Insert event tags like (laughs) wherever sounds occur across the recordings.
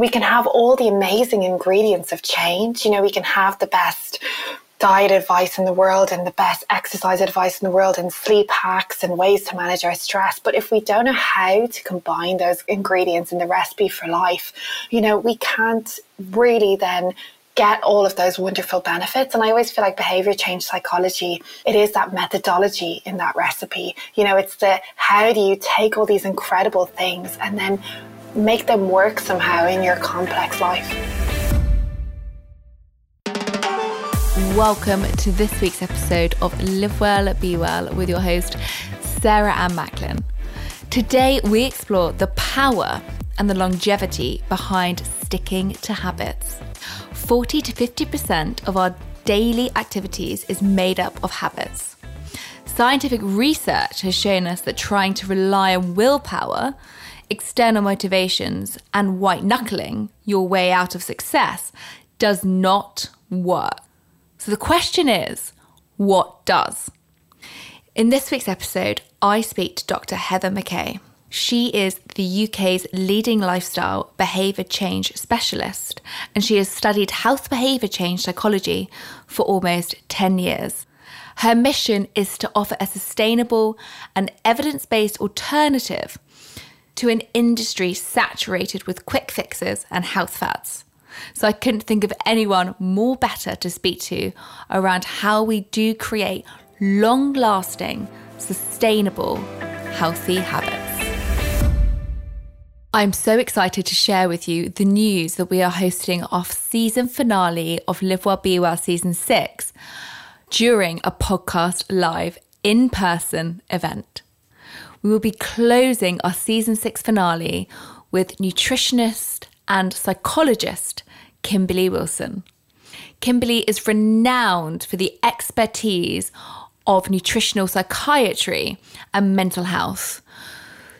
we can have all the amazing ingredients of change. You know, we can have the best diet advice in the world and the best exercise advice in the world and sleep hacks and ways to manage our stress. But if we don't know how to combine those ingredients in the recipe for life, you know, we can't really then get all of those wonderful benefits. And I always feel like behavior change psychology, it is that methodology in that recipe. You know, it's the how do you take all these incredible things and then make them work somehow in your complex life. Welcome to this week's episode of Live Well, Be Well with your host, Sarah Ann Macklin. Today, we explore the power and the longevity behind sticking to habits. 40 to 50% of our daily activities is made up of habits. Scientific research has shown us that trying to rely on willpower, external motivations, and white knuckling your way out of success does not work. So the question is what does? In this week's episode, I speak to Dr. Heather McKee. She is the UK's leading lifestyle behaviour change specialist, and she has studied health behaviour change psychology for almost 10 years. Her mission is to offer a sustainable and evidence based alternative to an industry saturated with quick fixes and health fads. So I couldn't think of anyone more better to speak to around how we do create long lasting, sustainable, healthy habits. I'm so excited to share with you the news that we are hosting our season finale of Live Well Be Well season six during a podcast live in person event. We will be closing our season six finale with nutritionist and psychologist Kimberly Wilson. Kimberly is renowned for the expertise of nutritional psychiatry and mental health.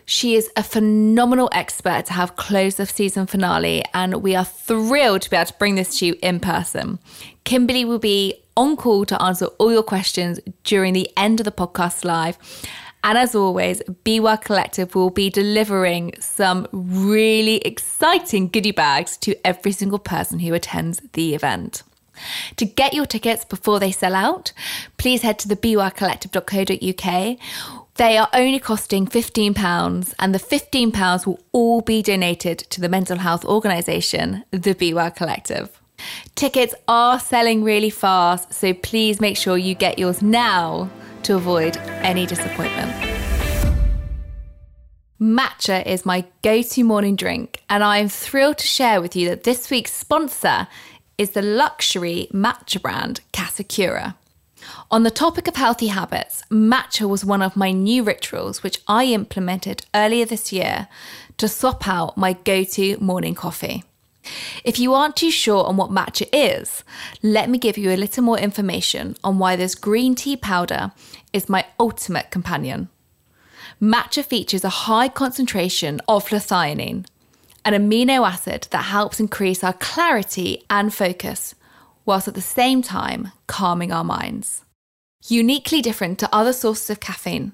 She is a phenomenal expert to have close the season finale, and we are thrilled to be able to bring this to you in person. Kimberly will be on call to answer all your questions during the end of the podcast live. And as always, Well Collective will be delivering some really exciting goodie bags to every single person who attends the event. To get your tickets before they sell out, please head to the bewellcollective.co.uk. They are only costing £15, and the £15 will all be donated to the mental health organisation, the Be Collective. Tickets are selling really fast, so please make sure you get yours now to avoid any disappointment. Matcha is my go to morning drink, and I am thrilled to share with you that this week's sponsor is the luxury matcha brand Casa Cura. On the topic of healthy habits, matcha was one of my new rituals which I implemented earlier this year to swap out my go to morning coffee. If you aren't too sure on what matcha is, let me give you a little more information on why this green tea powder is my ultimate companion. Matcha features a high concentration of L-theanine, an amino acid that helps increase our clarity and focus, whilst at the same time calming our minds. Uniquely different to other sources of caffeine,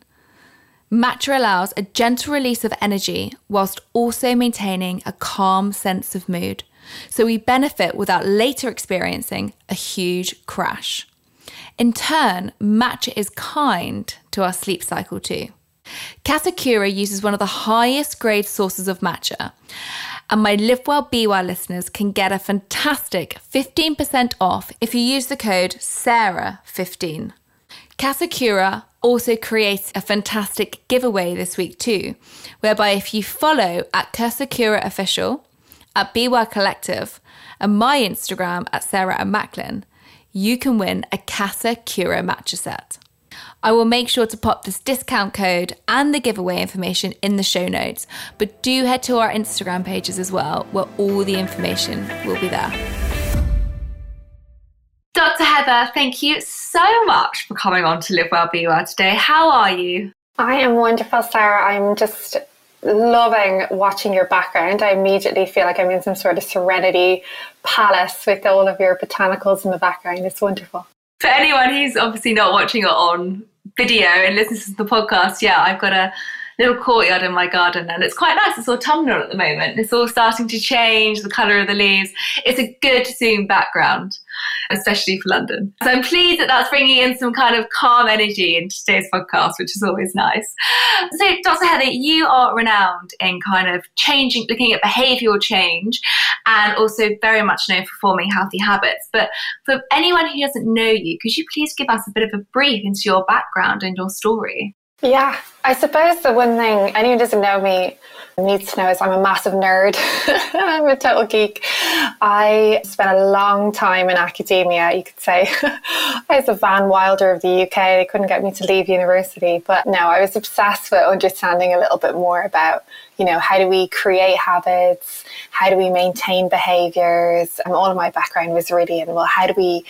Matcha allows a gentle release of energy whilst also maintaining a calm sense of mood, so we benefit without later experiencing a huge crash. In turn, matcha is kind to our sleep cycle too. Casa Cura uses one of the highest grade sources of matcha, and my Live Well Be Well listeners can get a fantastic 15% off if you use the code SARAH15. Casa Cura also creates a fantastic giveaway this week too, whereby if you follow at Casa Cura Official, at Be Well Collective, and my Instagram at Sarah Ann Macklin, you can win a Casa Cura matcha set. I will make sure to pop this discount code and the giveaway information in the show notes, but do head to our Instagram pages as well, where all the information will be there. Dr. Heather, thank you so much for coming on to Live Well Be Well today. How are you? I am wonderful, Sarah. I'm just loving watching your background. I immediately feel like I'm in some sort of serenity palace with all of your botanicals in the background. It's wonderful. For anyone who's obviously not watching it on video and listens to the podcast, yeah, I've got a little courtyard in my garden, and it's quite nice. It's autumnal at the moment. It's all starting to change the colour of the leaves. It's a good Zoom background, especially for London. So I'm pleased that that's bringing in some kind of calm energy into today's podcast, which is always nice. So, Dr. Heather, you are renowned in kind of changing, looking at behavioural change, and also very much known for forming healthy habits. But for anyone who doesn't know you, could you please give us a bit of a brief into your background and your story? Yeah, I suppose the one thing anyone doesn't know me needs to know is I'm a massive nerd. (laughs) I'm a total geek. I spent a long time in academia, you could say. (laughs) I was the Van Wilder of the UK. They couldn't get me to leave university. But no, I was obsessed with understanding a little bit more about, you know, how do we create habits? How do we maintain behaviors? And all of my background was really in, well, how do we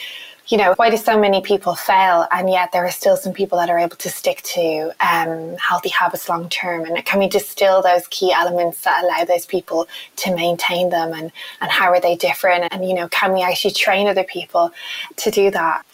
you know, why do so many people fail and yet there are still some people that are able to stick to um, healthy habits long term? And can we distill those key elements that allow those people to maintain them and, and how are they different? And, you know, can we actually train other people to do that?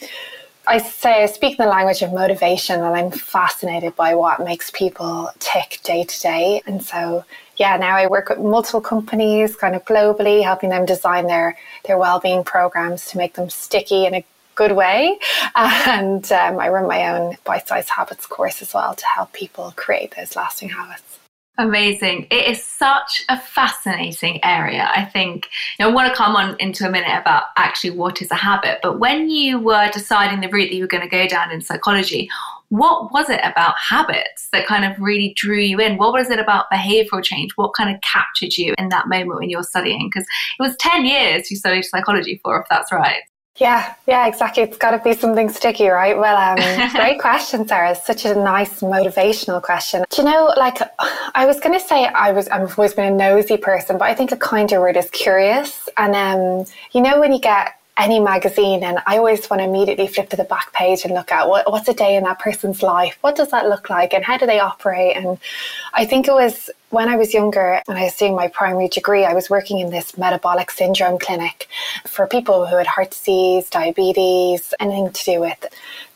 I say I speak the language of motivation and I'm fascinated by what makes people tick day to day. And so yeah, now I work with multiple companies kind of globally, helping them design their their well-being programs to make them sticky in a good way. And um, I run my own bite sized habits course as well to help people create those lasting habits. Amazing. It is such a fascinating area. I think you know, I want to come on into a minute about actually what is a habit. But when you were deciding the route that you were going to go down in psychology, what was it about habits that kind of really drew you in? What was it about behavioral change? What kind of captured you in that moment when you were studying? Because it was 10 years you studied psychology for, if that's right. Yeah, yeah, exactly. It's got to be something sticky, right? Well, um, (laughs) great question, Sarah. It's such a nice motivational question. Do you know, like, I was going to say I was, I've always been a nosy person, but I think a kinder word is curious. And, um, you know, when you get any magazine and I always want to immediately flip to the back page and look at what, what's a day in that person's life? What does that look like? And how do they operate? And I think it was when I was younger and I was doing my primary degree, I was working in this metabolic syndrome clinic for people who had heart disease, diabetes, anything to do with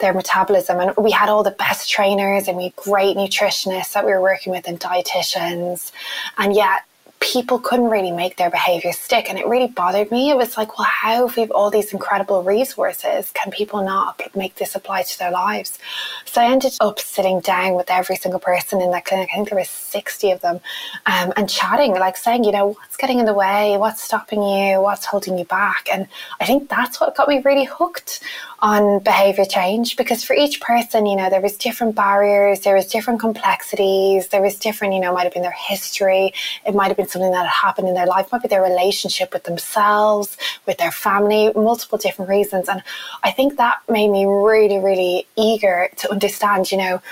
their metabolism. And we had all the best trainers and we had great nutritionists that we were working with and dietitians. And yet people couldn't really make their behavior stick. And it really bothered me. It was like, well, how, if we have all these incredible resources, can people not make this apply to their lives? So I ended up sitting down with every single person in that clinic. I think there was 60 of them um, and chatting, like saying, you know, what's getting in the way? What's stopping you? What's holding you back? And I think that's what got me really hooked on behavior change because for each person, you know, there was different barriers, there was different complexities, there was different, you know, might have been their history, it might have been something that had happened in their life, might be their relationship with themselves, with their family, multiple different reasons. And I think that made me really, really eager to understand, you know,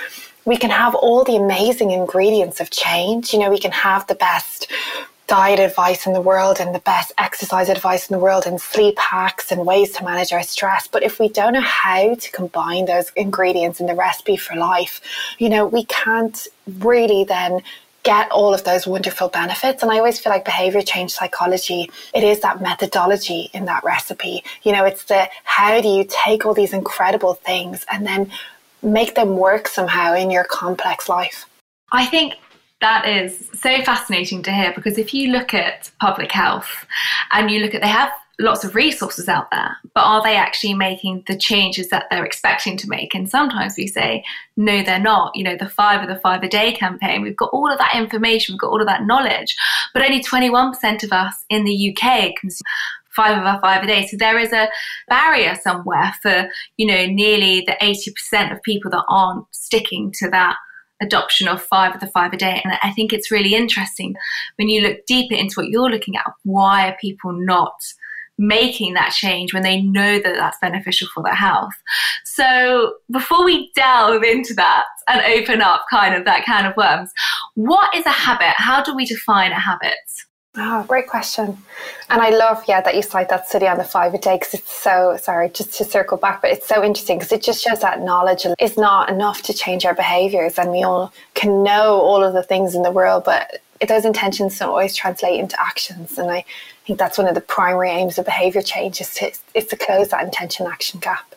we can have all the amazing ingredients of change. You know, we can have the best diet advice in the world and the best exercise advice in the world and sleep hacks and ways to manage our stress. But if we don't know how to combine those ingredients in the recipe for life, you know, we can't really then get all of those wonderful benefits. And I always feel like behavior change psychology, it is that methodology in that recipe. You know, it's the how do you take all these incredible things and then make them work somehow in your complex life? I think that is so fascinating to hear because if you look at public health and you look at, they have lots of resources out there, but are they actually making the changes that they're expecting to make? And sometimes we say, no, they're not. You know, the five of the five a day campaign, we've got all of that information, we've got all of that knowledge, but only 21% of us in the UK consume five of our five a day. So there is a barrier somewhere for, you know, nearly the 80% of people that aren't sticking to that adoption of five of the five a day. And I think it's really interesting when you look deeper into what you're looking at. Why are people not making that change when they know that that's beneficial for their health? So before we delve into that and open up kind of that can of worms, what is a habit? How do we define a habit? Oh, great question. And I love, yeah, that you cite that study on the five a day because it's so, sorry, just to circle back, but it's so interesting because it just shows that knowledge is not enough to change our behaviors. And we all can know all of the things in the world, but those intentions don't always translate into actions. And I think that's one of the primary aims of behavior change is to, is to close that intention action gap.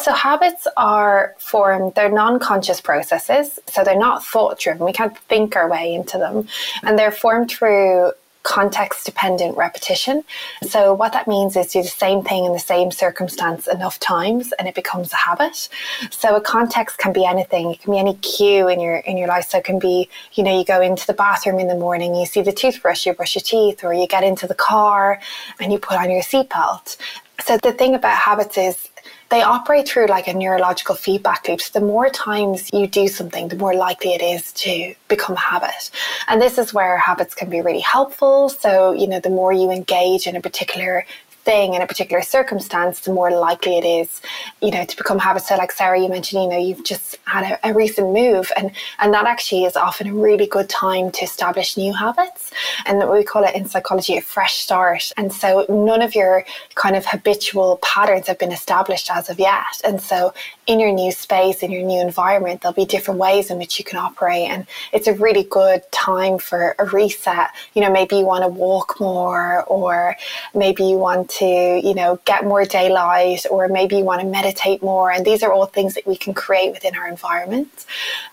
So habits are formed, they're non-conscious processes. So they're not thought driven. We can't think our way into them. And they're formed through context dependent repetition. So what that means is do the same thing in the same circumstance enough times and it becomes a habit. So a context can be anything. It can be any cue in your in your life. So it can be, you know, you go into the bathroom in the morning, you see the toothbrush, you brush your teeth, or you get into the car and you put on your seatbelt. So the thing about habits is they operate through like a neurological feedback loop. So the more times you do something, the more likely it is to become a habit. And this is where habits can be really helpful. So, you know, the more you engage in a particular thing in a particular circumstance, the more likely it is, you know, to become habit. So like Sarah, you mentioned, you know, you've just had a, a, recent move and, and that actually is often a really good time to establish new habits. And we call it in psychology a fresh start. And so none of your kind of habitual patterns have been established as of yet. And so in your new space, in your new environment, there'll be different ways in which you can operate. And it's a really good time for a reset. You know, maybe you want to walk more, or maybe you want to, you know, get more daylight, or maybe you want to meditate more. And these are all things that we can create within our environment.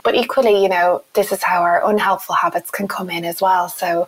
But equally, you know, this is how our unhelpful habits can come in as well. So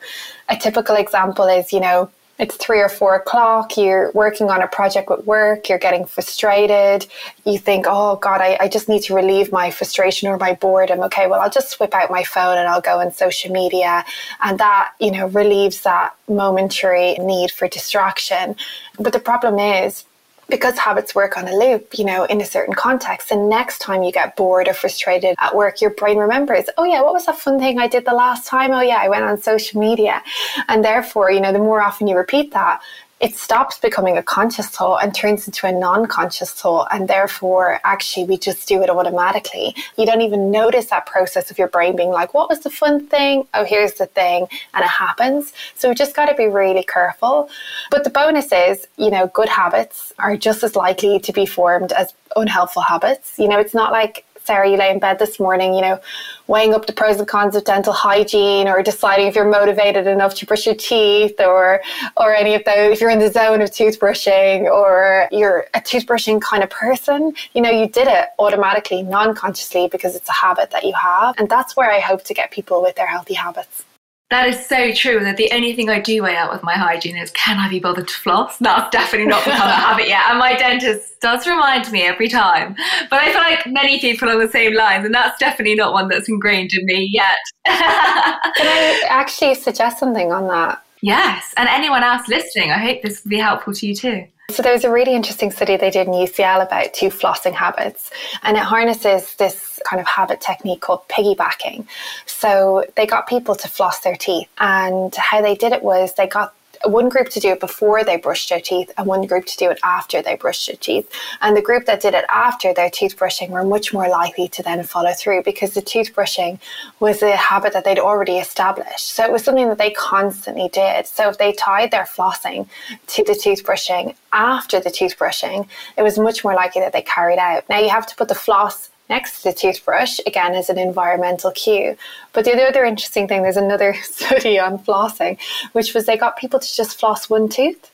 a typical example is, you know, it's three or four o'clock, you're working on a project with work, you're getting frustrated, you think, oh God, I, I just need to relieve my frustration or my boredom. Okay, well, I'll just whip out my phone and I'll go on social media. And that, you know, relieves that momentary need for distraction. But the problem is, because habits work on a loop, you know, in a certain context. And next time you get bored or frustrated at work, your brain remembers, oh, yeah, what was that fun thing I did the last time? Oh, yeah, I went on social media. And therefore, you know, the more often you repeat that, it stops becoming a conscious thought and turns into a non-conscious thought and therefore actually we just do it automatically. You don't even notice that process of your brain being like what was the fun thing? Oh here's the thing and it happens. So we just got to be really careful. But the bonus is you know good habits are just as likely to be formed as unhelpful habits. You know it's not like Sarah, you lay in bed this morning, you know, weighing up the pros and cons of dental hygiene or deciding if you're motivated enough to brush your teeth or or any of those if you're in the zone of toothbrushing or you're a toothbrushing kind of person, you know, you did it automatically, non-consciously because it's a habit that you have. And that's where I hope to get people with their healthy habits. That is so true. That the only thing I do weigh out with my hygiene is can I be bothered to floss? That's definitely not become a habit yet. And my dentist does remind me every time. But I feel like many people are the same lines, and that's definitely not one that's ingrained in me yet. (laughs) can I actually suggest something on that? Yes. And anyone else listening, I hope this will be helpful to you too. So there was a really interesting study they did in UCL about two flossing habits, and it harnesses this kind of habit technique called piggybacking. So they got people to floss their teeth, and how they did it was they got one group to do it before they brushed their teeth and one group to do it after they brushed their teeth. And the group that did it after their toothbrushing were much more likely to then follow through because the toothbrushing was a habit that they'd already established. So it was something that they constantly did. So if they tied their flossing to the toothbrushing after the toothbrushing, it was much more likely that they carried out. Now you have to put the floss next. The toothbrush, again, is an environmental cue. But the other interesting thing, there's another (laughs) study on flossing, which was they got people to just floss one tooth.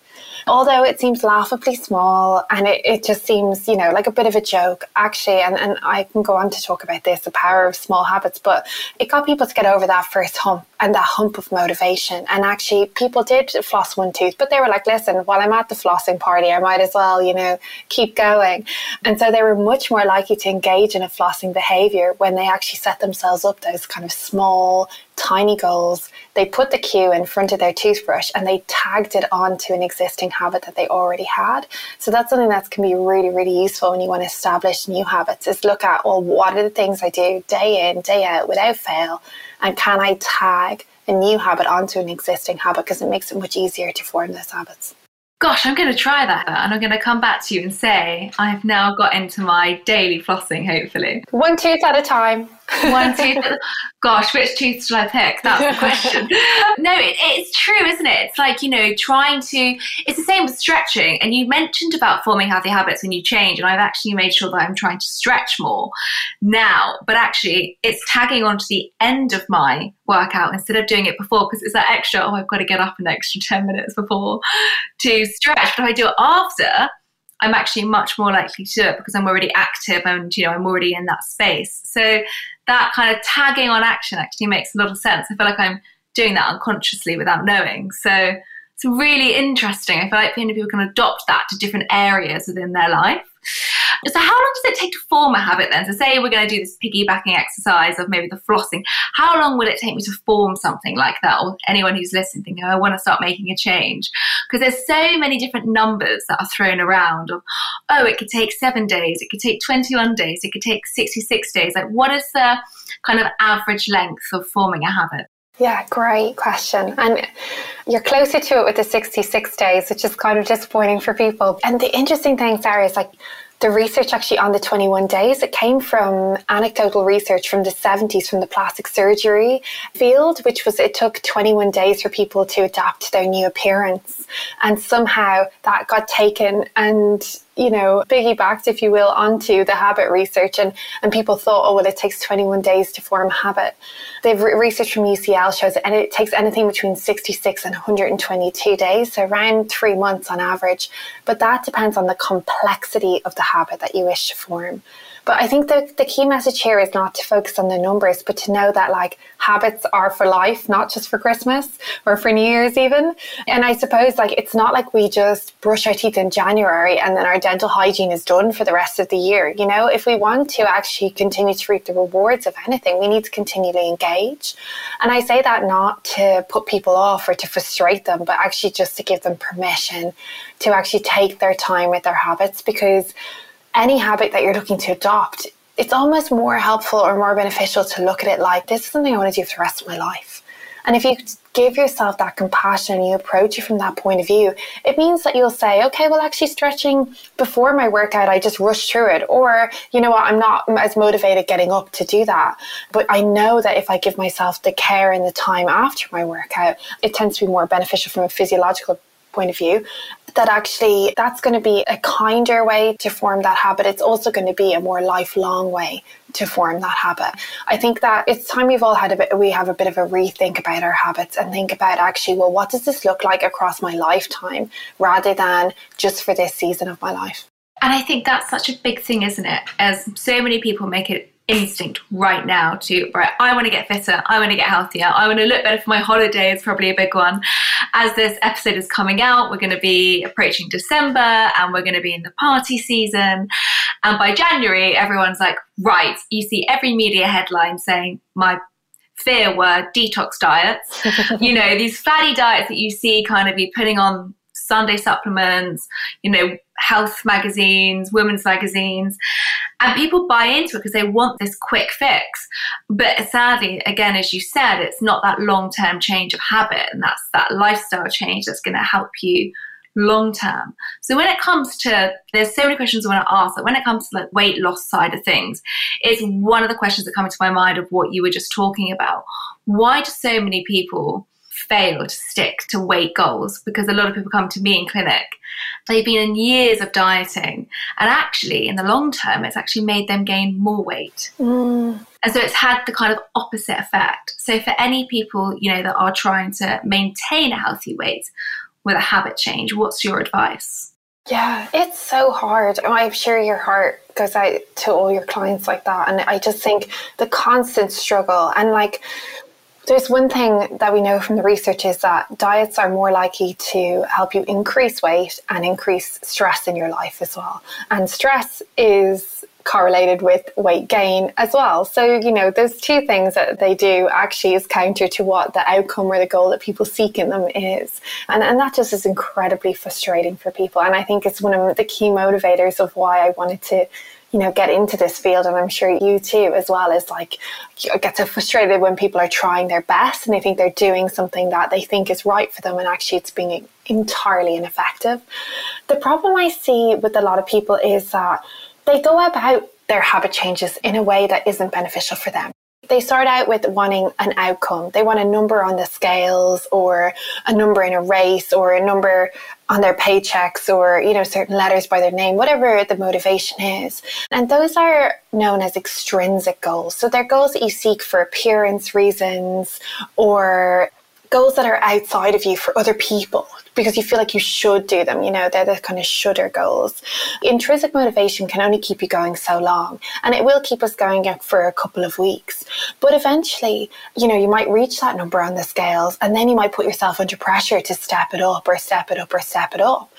Although it seems laughably small and it, it just seems, you know, like a bit of a joke, actually, and, and I can go on to talk about this, the power of small habits, but it got people to get over that first hump and that hump of motivation. And actually, people did floss one tooth, but they were like, listen, while I'm at the flossing party, I might as well, you know, keep going. And so they were much more likely to engage in a flossing behavior when they actually set themselves up those kind of small, tiny goals. They put the cue in front of their toothbrush and they tagged it onto an existing habit that they already had. So that's something that can be really, really useful when you want to establish new habits is look at, well, what are the things I do day in, day out without fail? And can I tag a new habit onto an existing habit? Because it makes it much easier to form those habits gosh, I'm going to try that and I'm going to come back to you and say I've now got into my daily flossing, hopefully. One tooth at a time. One tooth. Gosh, which tooth should I pick? That's the question. (laughs) no, it, it's true, isn't it? It's like, you know, trying to, it's the same with stretching. And you mentioned about forming healthy habits when you change. And I've actually made sure that I'm trying to stretch more now. But actually, it's tagging on to the end of my workout instead of doing it before because it's that extra, oh, I've got to get up an extra 10 minutes before to stretch. But if I do it after, I'm actually much more likely to do it because I'm already active and you know I'm already in that space. So that kind of tagging on action actually makes a lot of sense. I feel like I'm doing that unconsciously without knowing. So it's really interesting. I feel like people can adopt that to different areas within their life. So, how long does it take to form a habit then? So, say we're going to do this piggybacking exercise of maybe the flossing. How long will it take me to form something like that? Or anyone who's listening thinking, oh, I want to start making a change? Because there's so many different numbers that are thrown around of, oh, it could take seven days, it could take 21 days, it could take 66 days. Like, what is the kind of average length of forming a habit? Yeah, great question. And you're closer to it with the 66 days, which is kind of disappointing for people. And the interesting thing, Sarah, is like the research actually on the 21 days, it came from anecdotal research from the 70s from the plastic surgery field, which was it took 21 days for people to adapt to their new appearance. And somehow that got taken and you know, piggybacked, if you will, onto the habit research. And, and people thought, oh, well, it takes 21 days to form a habit. They've re- research from UCL shows that it takes anything between 66 and 122 days, so around three months on average. But that depends on the complexity of the habit that you wish to form. But I think the, the key message here is not to focus on the numbers, but to know that like habits are for life, not just for Christmas or for New Year's even. And I suppose like it's not like we just brush our teeth in January and then our dental hygiene is done for the rest of the year. You know, if we want to actually continue to reap the rewards of anything, we need to continually engage. And I say that not to put people off or to frustrate them, but actually just to give them permission to actually take their time with their habits because any habit that you're looking to adopt, it's almost more helpful or more beneficial to look at it like this is something I want to do for the rest of my life. And if you give yourself that compassion and you approach it from that point of view, it means that you'll say, okay, well, actually, stretching before my workout, I just rush through it. Or, you know what, I'm not as motivated getting up to do that. But I know that if I give myself the care and the time after my workout, it tends to be more beneficial from a physiological point of view that actually that's going to be a kinder way to form that habit. It's also going to be a more lifelong way to form that habit. I think that it's time we've all had a bit we have a bit of a rethink about our habits and think about actually well what does this look like across my lifetime rather than just for this season of my life? And I think that's such a big thing, isn't it? As so many people make it instinct right now to right i want to get fitter i want to get healthier i want to look better for my holiday is probably a big one. As this episode is coming out we're going to be approaching december and we're going to be in the party season. And by january everyone's like right you see every media headline saying my fear were detox diets. (laughs) You know these fatty diets that you see kind of be putting on sunday supplements you know health magazines women's magazines and people buy into it because they want this quick fix. But sadly, again, as you said, it's not that long term change of habit. And that's that lifestyle change that's going to help you long term. So when it comes to, there's so many questions I want to ask. Like when it comes to like weight loss side of things, it's one of the questions that come into my mind of what you were just talking about. Why do so many people fail to stick to weight goals? Because a lot of people come to me in clinic They've been in years of dieting, and actually, in the long term, it's actually made them gain more weight. Mm. And so it's had the kind of opposite effect. So, for any people, you know, that are trying to maintain a healthy weight with a habit change, what's your advice? Yeah, it's so hard. I'm sure your heart goes out to all your clients like that. And I just think the constant struggle and like there's one thing that we know from the research is that diets are more likely to help you increase weight and increase stress in your life as well. And stress is correlated with weight gain as well. So, you know, those two things that they do actually is counter to what the outcome or the goal that people seek in them is. And, and that just is incredibly frustrating for people. And I think it's one of the key motivators of why I wanted to you know, get into this field. And I'm sure you too, as well, is like, get so frustrated when people are trying their best and they think they're doing something that they think is right for them. And actually, it's being entirely ineffective. The problem I see with a lot of people is that they go about their habit changes in a way that isn't beneficial for them. they start out with wanting an outcome. They want a number on the scales or a number in a race or a number on their paychecks or, you know, certain letters by their name, whatever the motivation is. And those are known as extrinsic goals. So they're goals that you seek for appearance reasons or goals that are outside of you for other people because you feel like you should do them. You know, they're the kind of shoulder goals. Intrinsic motivation can only keep you going so long, and it will keep us going for a couple of weeks. But eventually, you know, you might reach that number on the scales, and then you might put yourself under pressure to step it up or step it up or step it up.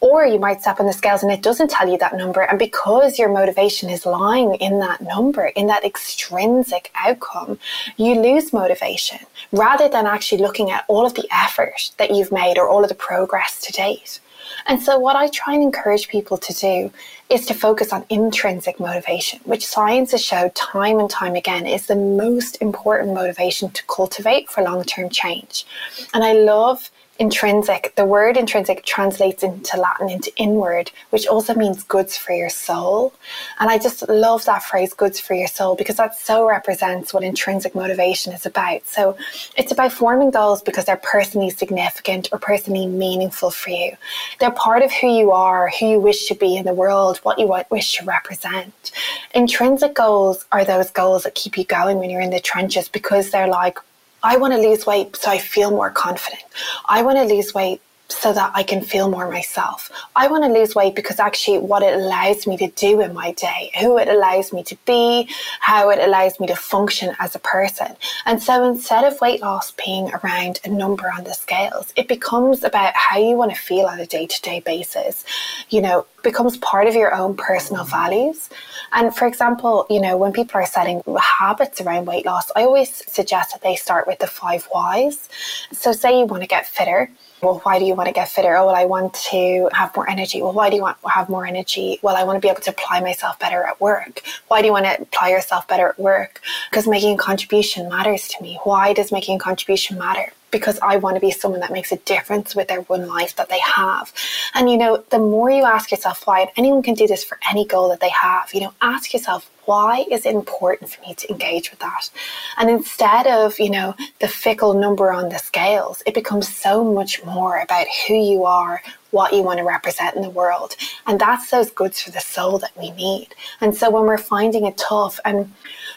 Or you might step on the scales and it doesn't tell you that number, and because your motivation is lying in that number, in that extrinsic outcome, you lose motivation rather than actually looking at all of the effort that you've made or all of the progress to date. And so, what I try and encourage people to do is to focus on intrinsic motivation, which science has showed time and time again is the most important motivation to cultivate for long term change. And I love intrinsic, the word intrinsic translates into Latin into inward, which also means goods for your soul. And I just love that phrase, goods for your soul, because that so represents what intrinsic motivation is about. So it's about forming goals because they're personally significant or personally meaningful for you. They're part of who you are, who you wish to be in the world, what you wish to represent. Intrinsic goals are those goals that keep you going when you're in the trenches because they're like, I want to lose weight so I feel more confident. I want to lose weight so that I can feel more myself. I want to lose weight because actually what it allows me to do in my day, who it allows me to be, how it allows me to function as a person. And so instead of weight loss being around a number on the scales, it becomes about how you want to feel on a day to day basis. You know, becomes part of your own personal values. And for example, you know, when people are setting habits around weight loss, I always suggest that they start with the five whys. So say you want to get fitter well, why do you want to get fitter? Oh, well, I want to have more energy. Well, why do you want to have more energy? Well, I want to be able to apply myself better at work. Why do you want to apply yourself better at work? Because making a contribution matters to me. Why does making a contribution matter? Because I want to be someone that makes a difference with their one life that they have. And, you know, the more you ask yourself why, and anyone can do this for any goal that they have, you know, ask yourself, why is it important for me to engage with that? And instead of, you know, the fickle number on the scales, it becomes so much more about who you are, what you want to represent in the world. And that's those goods for the soul that we need. And so when we're finding it tough and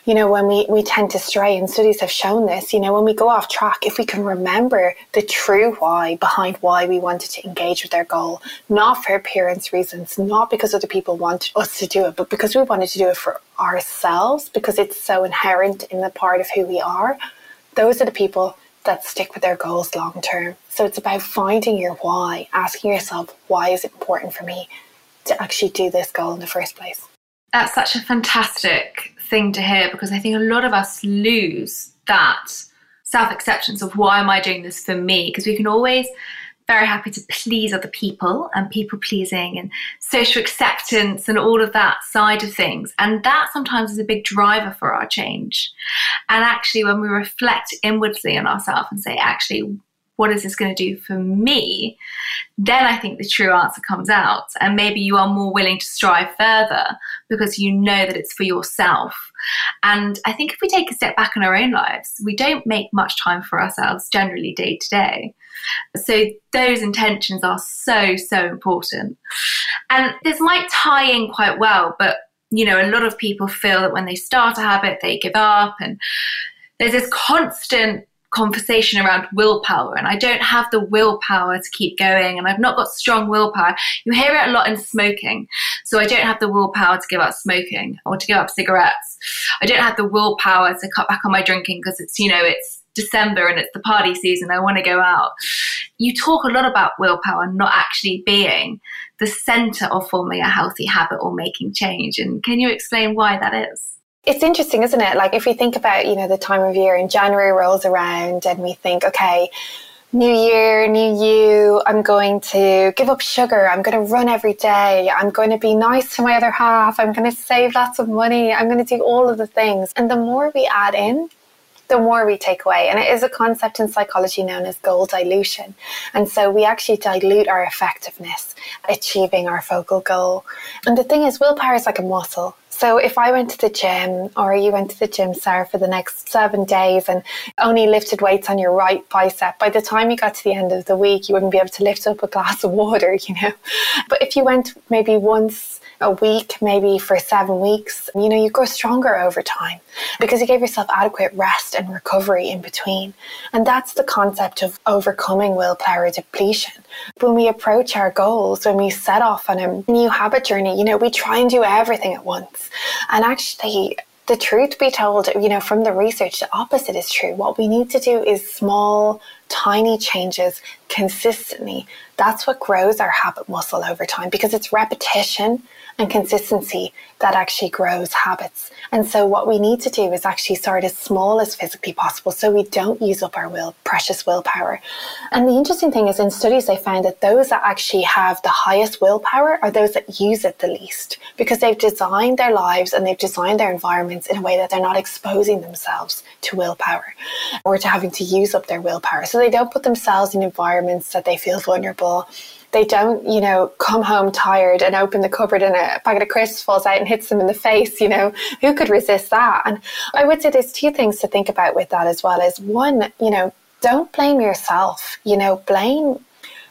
you know, when we, we tend to stray, and studies have shown this, you know, when we go off track, if we can remember the true why behind why we wanted to engage with our goal, not for appearance reasons, not because other people wanted us to do it, but because we wanted to do it for ourselves, because it's so inherent in the part of who we are, those are the people that stick with their goals long term. So it's about finding your why, asking yourself, why is it important for me to actually do this goal in the first place? That's such a fantastic thing to hear because I think a lot of us lose that self acceptance of why am I doing this for me? Because we can always very happy to please other people and people pleasing and social acceptance and all of that side of things. And that sometimes is a big driver for our change. And actually, when we reflect inwardly on ourselves and say, actually, what is this going to do for me? Then I think the true answer comes out. And maybe you are more willing to strive further because you know that it's for yourself. And I think if we take a step back in our own lives, we don't make much time for ourselves generally day to day. So those intentions are so, so important. And this might tie in quite well, but you know, a lot of people feel that when they start a habit, they give up and there's this constant conversation around willpower and I don't have the willpower to keep going and I've not got strong willpower. You hear it a lot in smoking. So I don't have the willpower to give up smoking or to give up cigarettes. I don't have the willpower to cut back on my drinking because it's, you know, it's December and it's the party season. I want to go out. You talk a lot about willpower not actually being the center of forming a healthy habit or making change. And can you explain why that is? It's interesting, isn't it? Like if we think about, you know, the time of year and January rolls around and we think, okay, new year, new you, I'm going to give up sugar, I'm going to run every day, I'm going to be nice to my other half, I'm going to save lots of money, I'm going to do all of the things. And the more we add in, the more we take away. And it is a concept in psychology known as goal dilution. And so we actually dilute our effectiveness achieving our focal goal. And the thing is, willpower is like a muscle. So if I went to the gym or you went to the gym, Sarah, for the next seven days and only lifted weights on your right bicep, by the time you got to the end of the week, you wouldn't be able to lift up a glass of water, (laughs) you know. But if you went maybe once a week, maybe for seven weeks, you know, you grow stronger over time because you gave yourself adequate rest and recovery in between. And that's the concept of overcoming willpower depletion. When we approach our goals, when we set off on a new habit journey, you know, we try and do everything at once. And actually, the truth be told, you know, from the research, the opposite is true. What we need to do is small, tiny changes consistently. That's what grows our habit muscle over time because it's repetition and consistency that actually grows habits. And so what we need to do is actually start as small as physically possible so we don't use up our will precious willpower. And the interesting thing is in studies they found that those that actually have the highest willpower are those that use it the least because they've designed their lives and they've designed their environments in a way that they're not exposing themselves to willpower or to having to use up their willpower. So they don't put themselves in environments that they feel vulnerable they don't, you know, come home tired and open the cupboard and a packet of crisps falls out and hits them in the face, you know, who could resist that? And I would say there's two things to think about with that as well is one, you know, don't blame yourself, you know, blame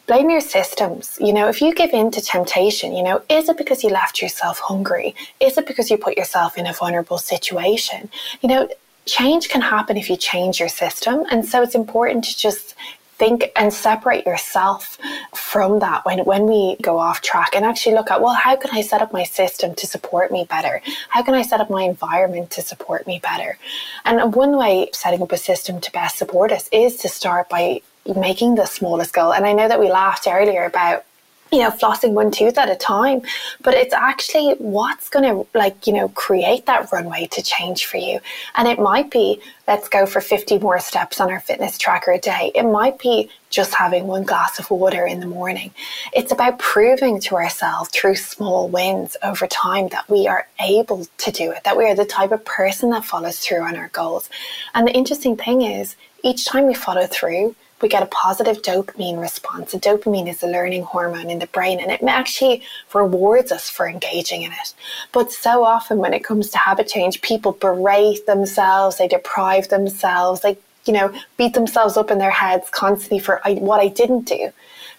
blame your systems. You know, if you give in to temptation, you know, is it because you left yourself hungry? Is it because you put yourself in a vulnerable situation? You know, change can happen if you change your system. And so it's important to just think and separate yourself from that when, when we go off track and actually look at, well, how can I set up my system to support me better? How can I set up my environment to support me better? And one way setting up a system to best support us is to start by making the smallest goal. And I know that we laughed earlier about you know, flossing one tooth at a time. But it's actually what's going to, like, you know, create that runway to change for you. And it might be, let's go for 50 more steps on our fitness tracker a day. It might be just having one glass of water in the morning. It's about proving to ourselves through small wins over time that we are able to do it, that we are the type of person that follows through on our goals. And the interesting thing is, each time we follow through, we get a positive dopamine response. And dopamine is a learning hormone in the brain, and it actually rewards us for engaging in it. But so often, when it comes to habit change, people berate themselves, they deprive themselves, they you know beat themselves up in their heads constantly for what I didn't do.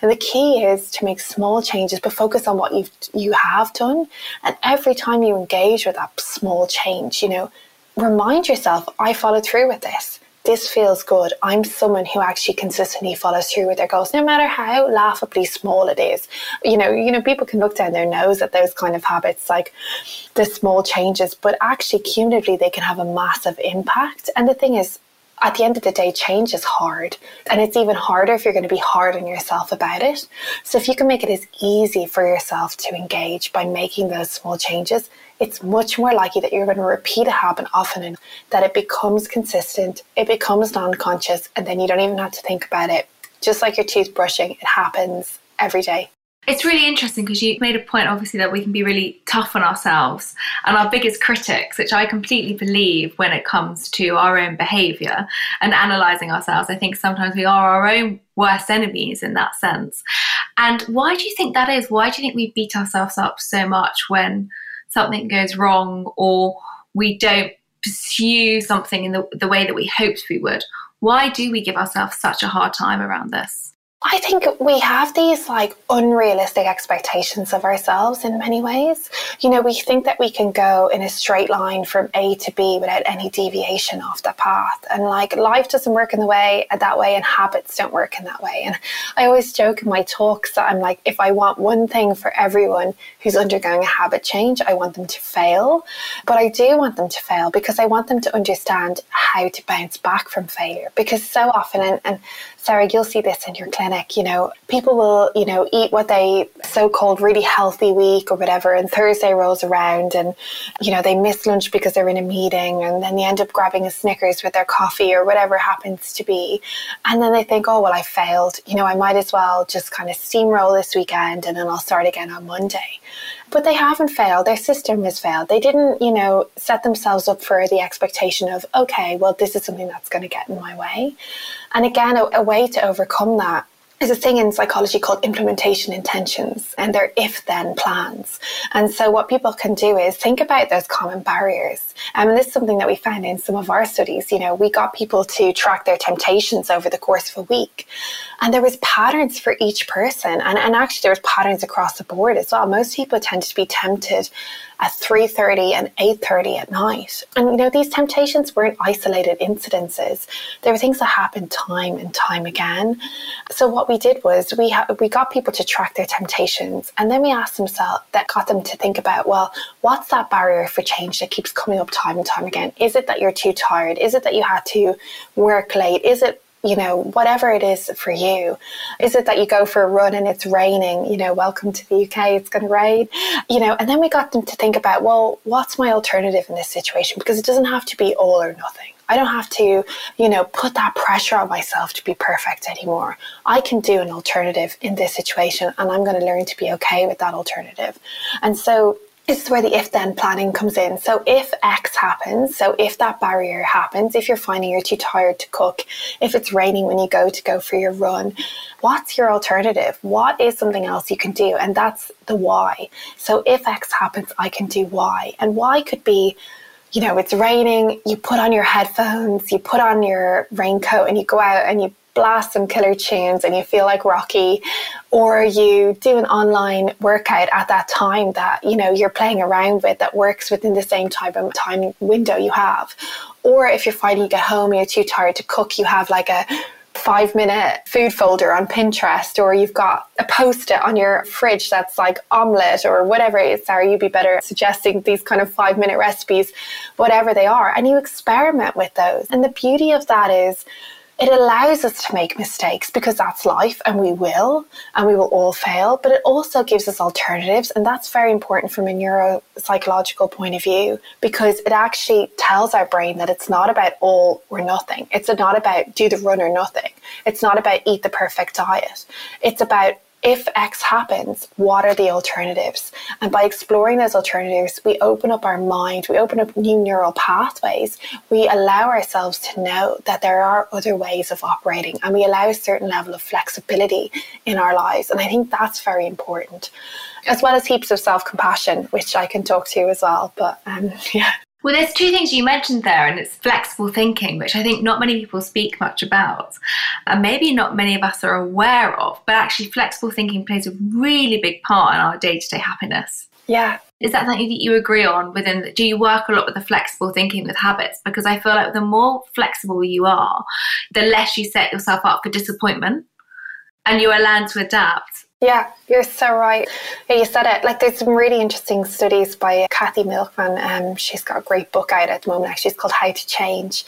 And the key is to make small changes, but focus on what you've you have done. And every time you engage with that small change, you know, remind yourself, I followed through with this this feels good. I'm someone who actually consistently follows through with their goals, no matter how laughably small it is. You know, you know, people can look down their nose at those kind of habits, like the small changes, but actually cumulatively they can have a massive impact. And the thing is, at the end of the day, change is hard. And it's even harder if you're going to be hard on yourself about it. So if you can make it as easy for yourself to engage by making those small changes, it's much more likely that you're going to repeat a habit often and that it becomes consistent, it becomes non conscious, and then you don't even have to think about it. Just like your tooth brushing, it happens every day. It's really interesting because you made a point, obviously, that we can be really tough on ourselves and our biggest critics, which I completely believe when it comes to our own behavior and analyzing ourselves. I think sometimes we are our own worst enemies in that sense. And why do you think that is? Why do you think we beat ourselves up so much when something goes wrong or we don't pursue something in the, the way that we hoped we would? Why do we give ourselves such a hard time around this? I think we have these like unrealistic expectations of ourselves in many ways. You know, we think that we can go in a straight line from A to B without any deviation off the path. And like life doesn't work in the way uh, that way and habits don't work in that way. And I always joke in my talks that I'm like, if I want one thing for everyone who's undergoing a habit change, I want them to fail. But I do want them to fail because I want them to understand how to bounce back from failure. Because so often, and, and Sarah, you'll see this in your clinic. You know, people will, you know, eat what they so called really healthy week or whatever, and Thursday rolls around and, you know, they miss lunch because they're in a meeting and then they end up grabbing a Snickers with their coffee or whatever happens to be. And then they think, oh, well, I failed. You know, I might as well just kind of steamroll this weekend and then I'll start again on Monday. But they haven't failed. Their system has failed. They didn't, you know, set themselves up for the expectation of, okay, well, this is something that's going to get in my way. And again, a, a way to overcome that is a thing in psychology called implementation intentions, and they're if then plans. And so, what people can do is think about those common barriers. Um, and this is something that we found in some of our studies. You know, we got people to track their temptations over the course of a week, and there was patterns for each person. And, and actually, there was patterns across the board as well. Most people tend to be tempted at 3.30 and 8.30 at night. And, you know, these temptations weren't isolated incidences. There were things that happened time and time again. So what we did was we, ha- we got people to track their temptations and then we asked themselves, that got them to think about, well, what's that barrier for change that keeps coming up time and time again? Is it that you're too tired? Is it that you had to work late? Is it you know, whatever it is for you. Is it that you go for a run and it's raining? You know, welcome to the UK, it's going to rain. You know, and then we got them to think about, well, what's my alternative in this situation? Because it doesn't have to be all or nothing. I don't have to, you know, put that pressure on myself to be perfect anymore. I can do an alternative in this situation and I'm going to learn to be okay with that alternative. And so this is where the if then planning comes in. So, if X happens, so if that barrier happens, if you're finding you're too tired to cook, if it's raining when you go to go for your run, what's your alternative? What is something else you can do? And that's the why. So, if X happens, I can do Y. And Y could be you know, it's raining, you put on your headphones, you put on your raincoat, and you go out and you blast some killer tunes and you feel like Rocky, or you do an online workout at that time that you know you're playing around with that works within the same type of time window you have, or if you're finding you get home and you're too tired to cook, you have like a five minute food folder on Pinterest, or you've got a post it on your fridge that's like omelette or whatever it is. Sarah, you'd be better suggesting these kind of five minute recipes, whatever they are, and you experiment with those. And the beauty of that is it allows us to make mistakes because that's life and we will and we will all fail but it also gives us alternatives and that's very important from a neuropsychological point of view because it actually tells our brain that it's not about all or nothing. It's not about do the run or nothing. It's not about eat the perfect diet. It's about if X happens, what are the alternatives? And by exploring those alternatives, we open up our mind, we open up new neural pathways, we allow ourselves to know that there are other ways of operating, and we allow a certain level of flexibility in our lives. And I think that's very important, as well as heaps of self compassion, which I can talk to you as well. But um, (laughs) yeah. Well, there's two things you mentioned there, and it's flexible thinking, which I think not many people speak much about, and maybe not many of us are aware of. But actually, flexible thinking plays a really big part in our day to day happiness. Yeah. Is that something that you agree on within? The, do you work a lot with the flexible thinking with habits? Because I feel like the more flexible you are, the less you set yourself up for disappointment, and you are learn to adapt yeah, you're so right. Yeah, you said it. Like, there's some really interesting studies by Katy Milkman. Um, she's got a great book out at the moment. Actually, it's called How to Change,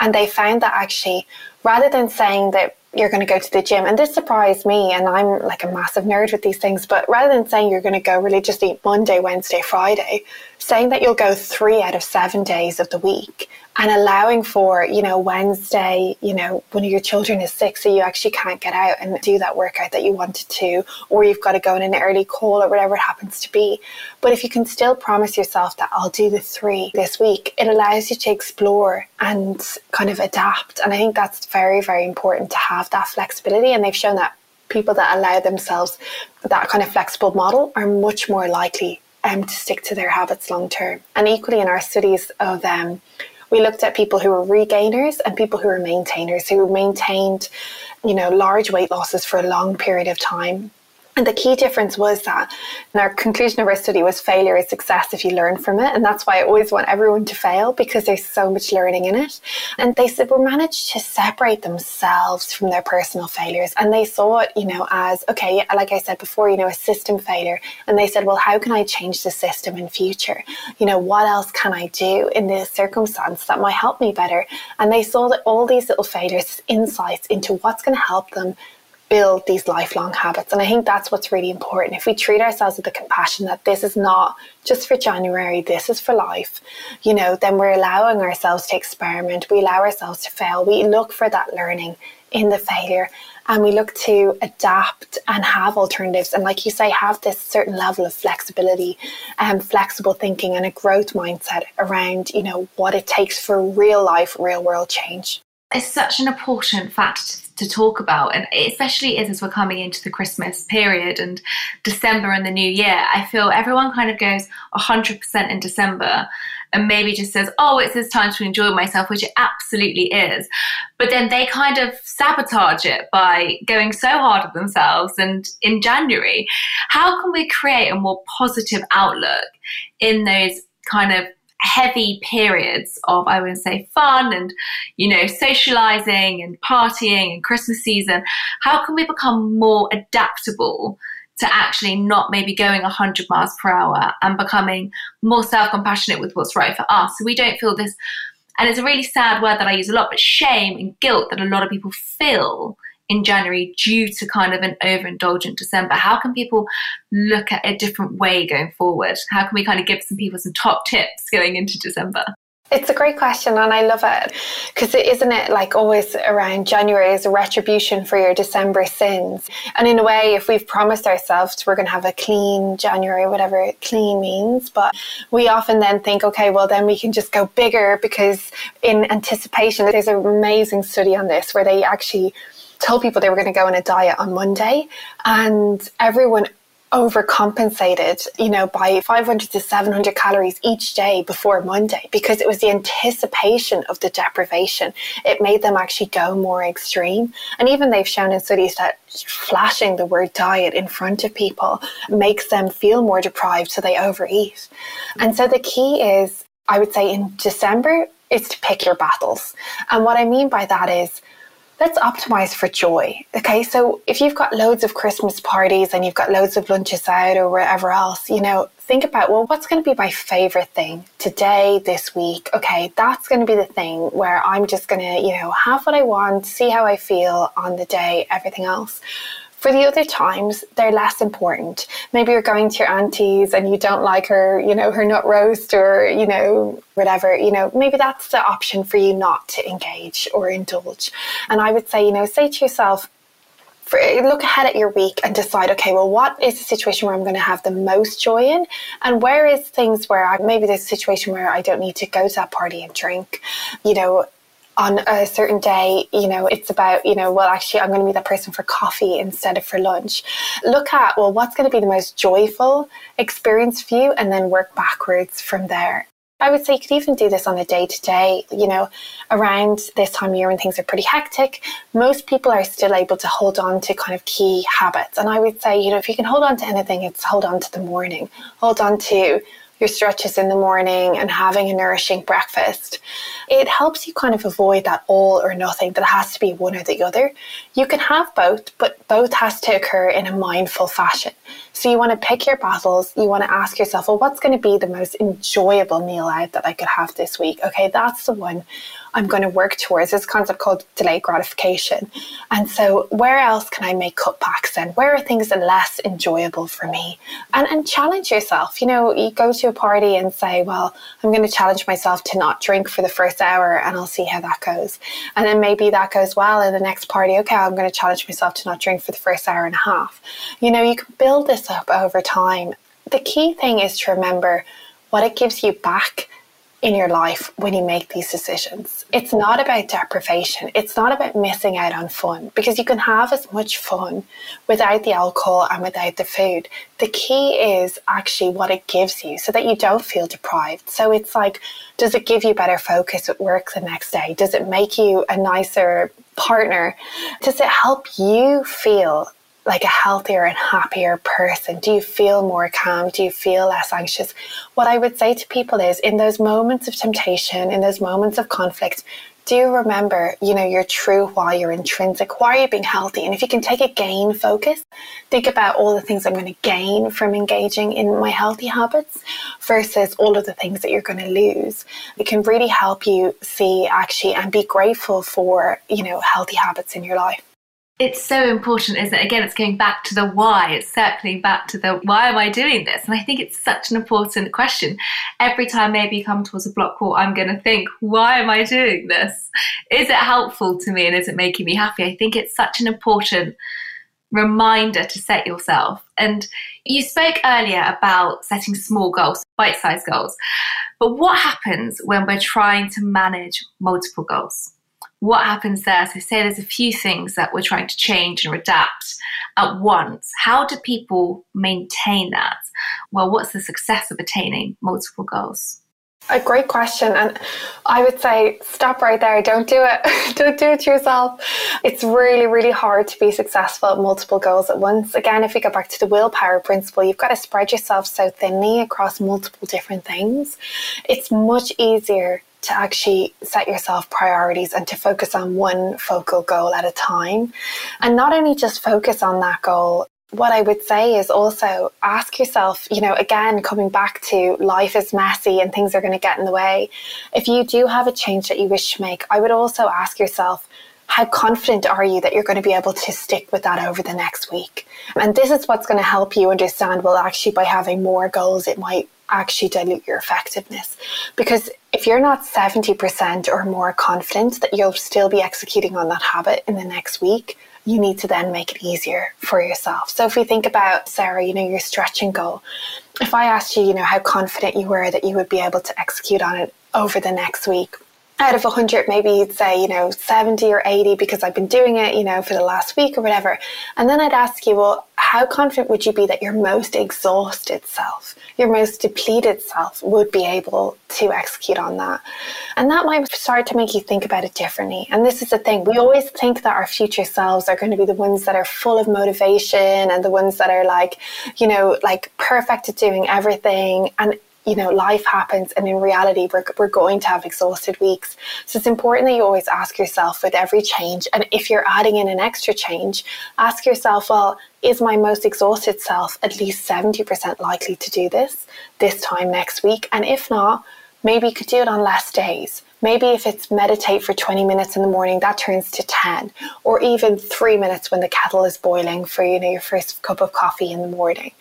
and they found that actually, rather than saying that you're going to go to the gym. And this surprised me, and I'm like a massive nerd with these things. But rather than saying you're going to go religiously Monday, Wednesday, Friday, saying that you'll go three out of seven days of the week and allowing for, you know, Wednesday, you know, one of your children is sick, so you actually can't get out and do that workout that you wanted to, or you've got to go in an early call or whatever it happens to be. But if you can still promise yourself that I'll do the three this week, it allows you to explore and kind of adapt. And I think that's very, very important to have that flexibility. And they've shown that people that allow themselves that kind of flexible model are much more likely um, to stick to their habits long term. And equally in our studies of um, we looked at people who were regainers and people who were maintainers, who maintained, you know, large weight losses for a long period of time and the key difference was that, and our conclusion of our study was failure is success if you learn from it. And that's why I always want everyone to fail because there's so much learning in it. And they said we managed to separate themselves from their personal failures. And they saw it, you know, as, okay, like I said before, you know, a system failure. And they said, well, how can I change the system in future? You know, what else can I do in this circumstance that might help me better? And they saw that all these little failures, insights into what's going to help them build these lifelong habits. And I think that's what's really important. If we treat ourselves with the compassion that this is not just for January, this is for life, you know, then we're allowing ourselves to experiment. We allow ourselves to fail. We look for that learning in the failure and we look to adapt and have alternatives. And like you say, have this certain level of flexibility and flexible thinking and a growth mindset around, you know, what it takes for real life, real world change. It's such an important factor to talk about, and especially is as we're coming into the Christmas period and December and the new year. I feel everyone kind of goes 100% in December and maybe just says, oh, it's this time to enjoy myself, which it absolutely is. But then they kind of sabotage it by going so hard on themselves. And in January, how can we create a more positive outlook in those kind of heavy periods of, I would say, fun and, you know, socializing and partying and Christmas season, how can we become more adaptable to actually not maybe going 100 miles per hour and becoming more self compassionate with what's right for us? So we don't feel this, and it's a really sad word that I use a lot, but shame and guilt that a lot of people feel in January due to kind of an overindulgent December? How can people look at a different way going forward? How can we kind of give some people some top tips going into December? It's a great question and I love it because is isn't it like always around January is a retribution for your December sins. And in a way, if we've promised ourselves we're going to have a clean January, whatever clean means, but we often then think, okay, well, then we can just go bigger because in anticipation, there's an amazing study on this where they actually told people they were going to go on a diet on Monday, and everyone overcompensated, you know, by 500 to 700 calories each day before Monday because it was the anticipation of the deprivation. It made them actually go more extreme. And even they've shown in studies that flashing the word diet in front of people makes them feel more deprived, so they overeat. And so the key is, I would say in December, is to pick your battles. And what I mean by that is, let's optimize for joy. Okay, so if you've got loads of Christmas parties and you've got loads of lunches out or wherever else, you know, think about, well, what's going to be my favorite thing today, this week? Okay, that's going to be the thing where I'm just going to, you know, have what I want, see how I feel on the day, everything else. For the other times, they're less important. Maybe you're going to your auntie's and you don't like her, you know, her nut roast or, you know, whatever, you know, maybe that's the option for you not to engage or indulge. And I would say, you know, say to yourself, for, look ahead at your week and decide, okay, well, what is the situation where I'm going to have the most joy in? And where is things where I, maybe there's a situation where I don't need to go to that party and drink? You know, on a certain day, you know, it's about, you know, well, actually, I'm going to be that person for coffee instead of for lunch. Look at, well, what's going to be the most joyful experience for you, and then work backwards from there. I would say you could even do this on a day to day, you know, around this time of year when things are pretty hectic. Most people are still able to hold on to kind of key habits. And I would say, you know, if you can hold on to anything, it's hold on to the morning, hold on to your stretches in the morning and having a nourishing breakfast, it helps you kind of avoid that all or nothing that has to be one or the other. You can have both, but both has to occur in a mindful fashion. So you want to pick your battles. You want to ask yourself, well, what's going to be the most enjoyable meal out that I could have this week? Okay, that's the one I'm going to work towards this concept called delayed gratification. And so, where else can I make cutbacks then? Where are things less enjoyable for me? And, and challenge yourself. You know, you go to a party and say, well, I'm going to challenge myself to not drink for the first hour and I'll see how that goes. And then maybe that goes well in the next party. Okay, I'm going to challenge myself to not drink for the first hour and a half. You know, you can build this up over time. The key thing is to remember what it gives you back in your life when you make these decisions. It's not about deprivation. It's not about missing out on fun because you can have as much fun without the alcohol and without the food. The key is actually what it gives you so that you don't feel deprived. So it's like, does it give you better focus at work the next day? Does it make you a nicer partner? Does it help you feel like a healthier and happier person? Do you feel more calm? Do you feel less anxious? What I would say to people is in those moments of temptation, in those moments of conflict, do remember, you know, your true why, your intrinsic why are you being healthy. And if you can take a gain focus, think about all the things I'm going to gain from engaging in my healthy habits versus all of the things that you're going to lose. It can really help you see actually and be grateful for, you know, healthy habits in your life it's so important, isn't it? Again, it's going back to the why. It's circling back to the why am I doing this? And I think it's such an important question. Every time maybe you come towards a block wall, I'm going to think, why am I doing this? Is it helpful to me and is it making me happy? I think it's such an important reminder to set yourself. And you spoke earlier about setting small goals, bite sized goals. But what happens when we're trying to manage multiple goals? What happens there? So, say there's a few things that we're trying to change and adapt at once. How do people maintain that? Well, what's the success of attaining multiple goals? A great question. And I would say stop right there. Don't do it. (laughs) Don't do it yourself. It's really, really hard to be successful at multiple goals at once. Again, if we go back to the willpower principle, you've got to spread yourself so thinly across multiple different things. It's much easier to actually set yourself priorities and to focus on one focal goal at a time. And not only just focus on that goal, what I would say is also ask yourself, you know, again, coming back to life is messy and things are going to get in the way. If you do have a change that you wish to make, I would also ask yourself, how confident are you that you're going to be able to stick with that over the next week? And this is what's going to help you understand well, actually, by having more goals, it might actually dilute your effectiveness. Because if you're not 70% or more confident that you'll still be executing on that habit in the next week, you need to then make it easier for yourself. So if we think about Sarah, you know, your stretching goal, if I asked you, you know, how confident you were that you would be able to execute on it over the next week, out of 100, maybe you'd say, you know, 70 or 80 because I've been doing it, you know, for the last week or whatever. And then I'd ask you, well, how confident would you be that your most exhausted self, your most depleted self would be able to execute on that? And that might start to make you think about it differently. And this is the thing we always think that our future selves are going to be the ones that are full of motivation and the ones that are like, you know, like perfect at doing everything. And you know, life happens and in reality, we're, we're going to have exhausted weeks. So it's important that you always ask yourself with every change. And if you're adding in an extra change, ask yourself, well, is my most exhausted self at least 70% likely to do this this time next week? And if not, maybe you could do it on less days. Maybe if it's meditate for 20 minutes in the morning, that turns to 10, or even three minutes when the kettle is boiling for you know your first cup of coffee in the morning.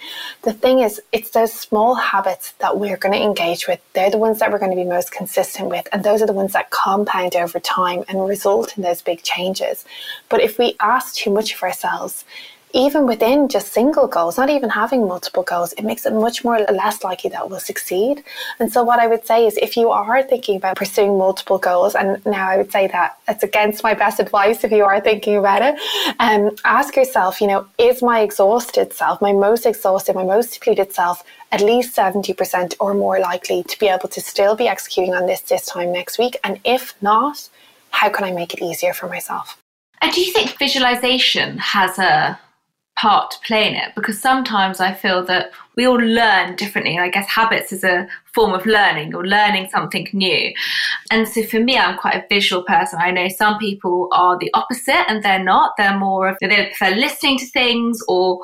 The thing is, it's those small habits that we're going to engage with. They're the ones that we're going to be most consistent with, and those are the ones that compound over time and result in those big changes. But if we ask too much of ourselves, even within just single goals, not even having multiple goals, it makes it much more less likely that we'll succeed. And so, what I would say is if you are thinking about pursuing multiple goals, and now I would say that it's against my best advice if you are thinking about it, um, ask yourself, you know, is my exhausted self, my most exhausted, my most depleted self, at least 70% or more likely to be able to still be executing on this this time next week? And if not, how can I make it easier for myself? And do you think visualization has a part to play in it because sometimes I feel that we all learn differently. I guess habits is a form of learning or learning something new. And so for me, I'm quite a visual person. I know some people are the opposite and they're not. They're more of, they prefer listening to things or,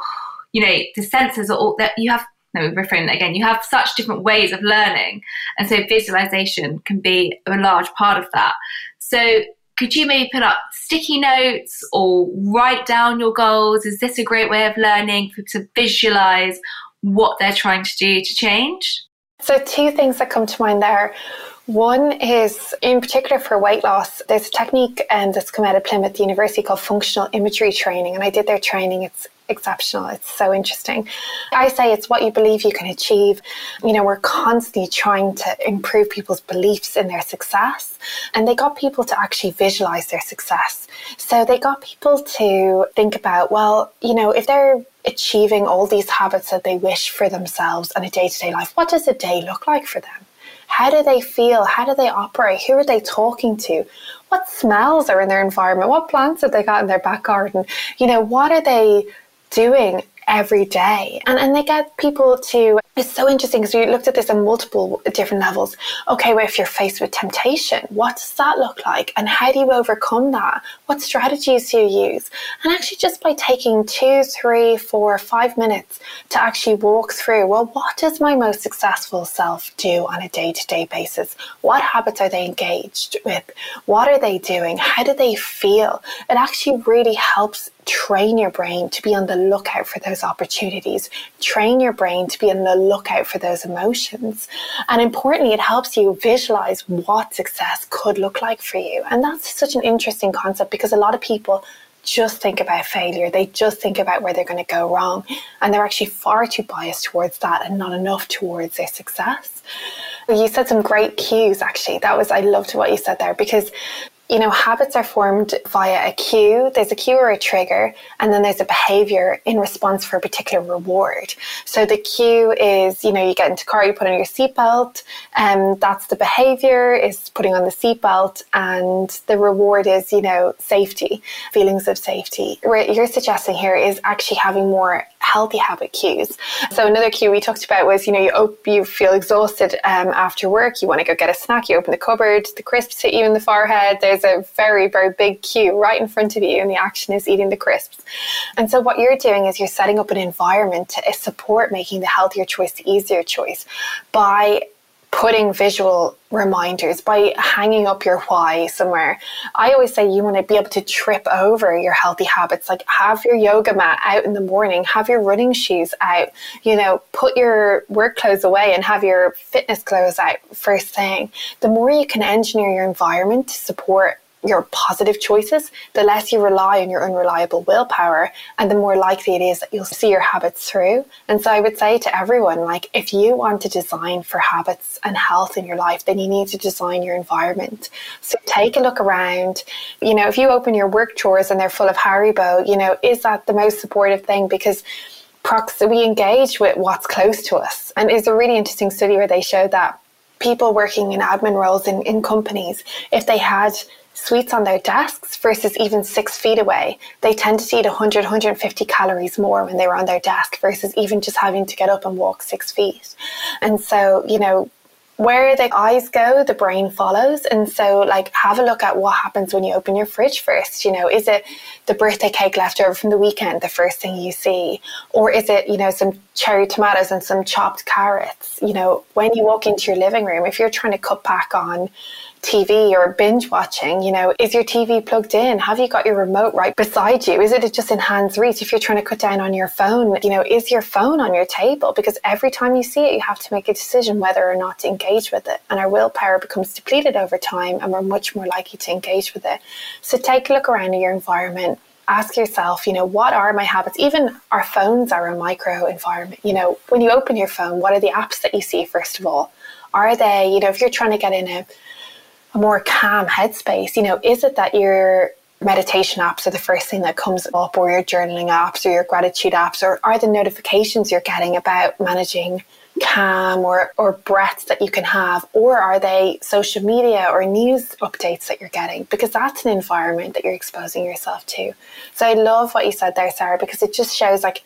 you know, the senses are all that you have. Let me reframe that again. You have such different ways of learning. And so visualization can be a large part of that. So could you maybe put up sticky notes or write down your goals? Is this a great way of learning to visualize what they're trying to do to change? So, two things that come to mind there. One is, in particular for weight loss, there's a technique um, that's come out of Plymouth University called functional imagery training, and I did their training. It's exceptional. It's so interesting. I say it's what you believe you can achieve. You know, we're constantly trying to improve people's beliefs in their success, and they got people to actually visualize their success. So they got people to think about, well, you know, if they're achieving all these habits that they wish for themselves in a day to day life, what does a day look like for them? How do they feel? How do they operate? Who are they talking to? What smells are in their environment? What plants have they got in their back garden? You know, what are they doing every day. And, and they get people to, it's so interesting because we looked at this on multiple different levels. Okay, well, if you're faced with temptation, what does that look like? And how do you overcome that? What strategies do you use? And actually, just by taking two, three, four, five minutes to actually walk through, well, what does my most successful self do on a day to day basis? What habits are they engaged with? What are they doing? How do they feel? It actually really helps train your brain to be on the lookout for those opportunities, train your brain to be on the lookout for those emotions. And importantly, it helps you visualize what success could look like for you. And that's such an interesting concept because a lot of people just think about failure. They just think about where they're going to go wrong. And they're actually far too biased towards that and not enough towards their success. You said some great cues, actually. That was, I loved what you said there because you know, habits are formed via a cue. There's a cue or a trigger, and then there's a behavior in response for a particular reward. So the cue is, you know, you get into car, you put on your seatbelt, and um, that's the behavior is putting on the seatbelt, and the reward is, you know, safety, feelings of safety. What you're suggesting here is actually having more healthy habit cues. So another cue we talked about was, you know, you op- you feel exhausted um, after work, you want to go get a snack, you open the cupboard, the crisps hit you in the forehead. There's a very, very big cue right in front of you, and the action is eating the crisps. And so what you're doing is you're setting up an environment to support making the healthier choice the easier choice by putting visual reminders by hanging up your why somewhere. I always say you want to be able to trip over your healthy habits, like have your yoga mat out in the morning, have your running shoes out, you know, put your work clothes away and have your fitness clothes out first thing. The more you can engineer your environment to support your positive choices, the less you rely on your unreliable willpower, and the more likely it is that you'll see your habits through. And so I would say to everyone, like, if you want to design for habits and health in your life, then you need to design your environment. So take a look around. You know, if you open your work chores and they're full of Haribo, you know, is that the most supportive thing? Because we engage with what's close to us. And it's a really interesting study where they showed that people working in admin roles in, in companies, if they had sweets on their desks versus even six feet away, they tend to eat 100, 150 calories more when they were on their desk versus even just having to get up and walk six feet. And so, you know, where the eyes go, the brain follows. And so, like, have a look at what happens when you open your fridge first. You know, is it the birthday cake left over from the weekend, the first thing you see? Or is it, you know, some cherry tomatoes and some chopped carrots? You know, when you walk into your living room, if you're trying to cut back on, TV or binge watching, you know, is your TV plugged in? Have you got your remote right beside you? Is it just in hands reach? If you're trying to cut down on your phone, you know, is your phone on your table? Because every time you see it, you have to make a decision whether or not to engage with it. And our willpower becomes depleted over time and we're much more likely to engage with it. So take a look around in your environment ask yourself, you know, what are my habits? Even our phones are a micro environment. You know, when you open your phone, what are the apps that you see, first of all? Are they, you know, if you're trying to get in a a more calm headspace? You know, is it that your meditation apps are the first thing that comes up, or your journaling apps, or your gratitude apps, or are the notifications you're getting about managing calm or, or breaths that you can have, or are they social media or news updates that you're getting? Because that's an environment that you're exposing yourself to. So I love what you said there, Sarah, because it just shows like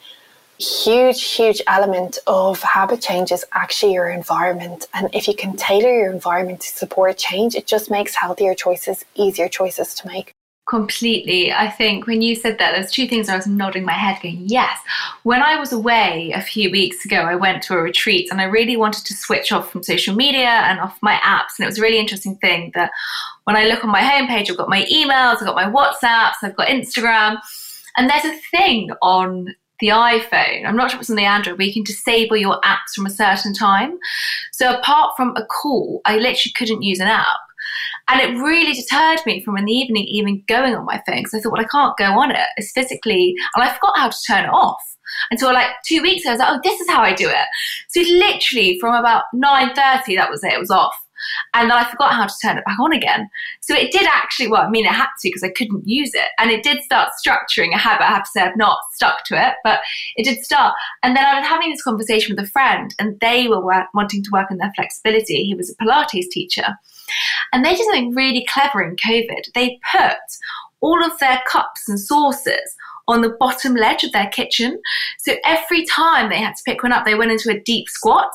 huge, huge element of habit change is actually your environment. And if you can tailor your environment to support change, it just makes healthier choices easier choices to make. Completely. I think when you said that, there's two things I was nodding my head going, yes. When I was away a few weeks ago, I went to a retreat and I really wanted to switch off from social media and off my apps. And it was a really interesting thing that when I look on my homepage, I've got my emails, I've got my WhatsApps, I've got Instagram. And there's a thing on the iPhone, I'm not sure if it's on the Android, where you can disable your apps from a certain time. So apart from a call, I literally couldn't use an app. And it really deterred me from in the evening even going on my phone because I thought, well, I can't go on it. It's physically, and I forgot how to turn it off. Until like two weeks ago, I was like, oh, this is how I do it. So literally from about 9.30, that was it, it was off. And then I forgot how to turn it back on again. So it did actually, well, I mean, it had to because I couldn't use it. And it did start structuring a habit. I have to say, I've not stuck to it, but it did start. And then I was having this conversation with a friend, and they were work, wanting to work on their flexibility. He was a Pilates teacher. And they did something really clever in COVID. They put all of their cups and saucers on the bottom ledge of their kitchen. So every time they had to pick one up, they went into a deep squat,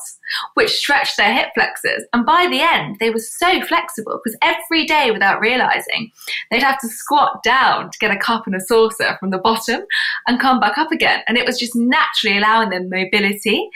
which stretched their hip flexors. And by the end, they were so flexible because every day, without realizing, they'd have to squat down to get a cup and a saucer from the bottom and come back up again. And it was just naturally allowing them mobility.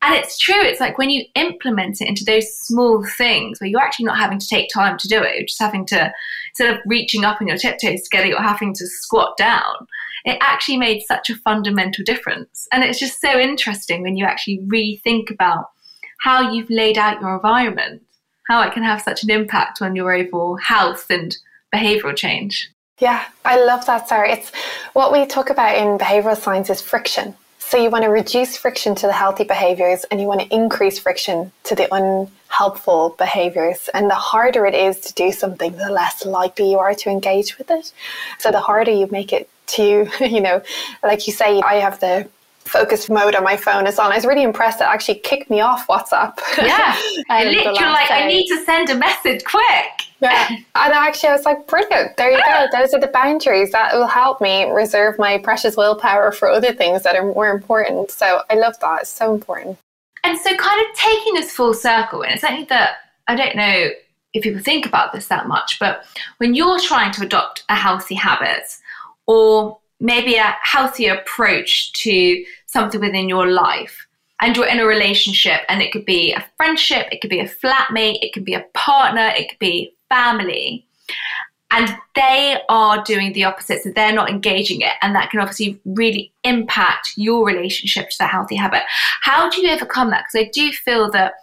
And it's true, it's like when you implement it into those small things where you're actually not having to take time to do it, you're just having to, instead of reaching up on your tiptoes to get it, you're having to squat down it actually made such a fundamental difference. And it's just so interesting when you actually rethink about how you've laid out your environment, how it can have such an impact on your overall health and behavioral change. Yeah, I love that, Sarah. It's what we talk about in behavioral science is friction. So you want to reduce friction to the healthy behaviors and you want to increase friction to the unhelpful behaviors. And the harder it is to do something, the less likely you are to engage with it. So the harder you make it to, (laughs) you know, like you say, I have the focus mode on my phone is on. I was really impressed. It actually kicked me off WhatsApp. Yeah. (laughs) um, literally like, day. I need to send a message quick. Yeah. And actually, I was like, brilliant. There you go. Those are the boundaries that will help me reserve my precious willpower for other things that are more important. So I love that. It's so important. And so, kind of taking this full circle, and it's something that I don't know if people think about this that much, but when you're trying to adopt a healthy habit or maybe a healthier approach to something within your life. And you're in a relationship and it could be a friendship it could be a flatmate it could be a partner it could be family. And they are doing the opposite so they're not engaging it and that can obviously really impact your relationship to that healthy habit. How do you overcome that? Because i do feel that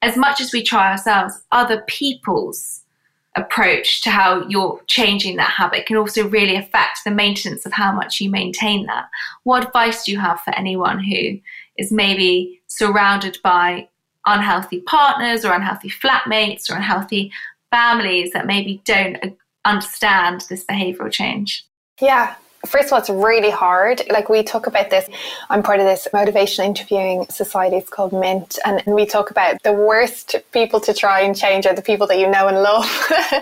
as much as we try ourselves other people's approach to how you're changing that habit can also really affect the maintenance of how much you maintain that. What advice do you have for anyone who is maybe surrounded by unhealthy partners or unhealthy flatmates or unhealthy families that maybe don't understand this behavioral change? Yeah, First of all, it's really hard. Like we talk about this, I'm part of this motivational interviewing society. It's called Mint, and we talk about the worst people to try and change are the people that you know and love,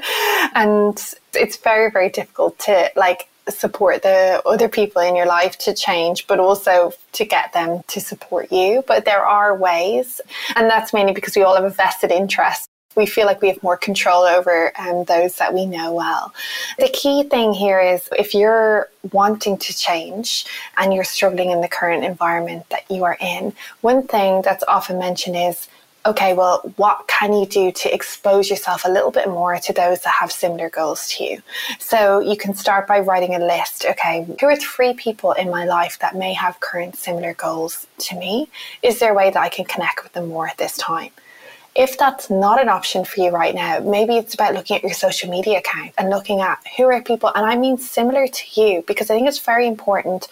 (laughs) and it's very, very difficult to like support the other people in your life to change, but also to get them to support you. But there are ways, and that's mainly because we all have a vested interest we feel like we have more control over um, those that we know well. The key thing here is if you're wanting to change and you're struggling in the current environment that you are in, one thing that's often mentioned is okay, well, what can you do to expose yourself a little bit more to those that have similar goals to you? So you can start by writing a list. Okay, who are three people in my life that may have current similar goals to me? Is there a way that I can connect with them more at this time? If that's not an option for you right now, maybe it's about looking at your social media account and looking at who are people, and I mean similar to you, because I think it's very important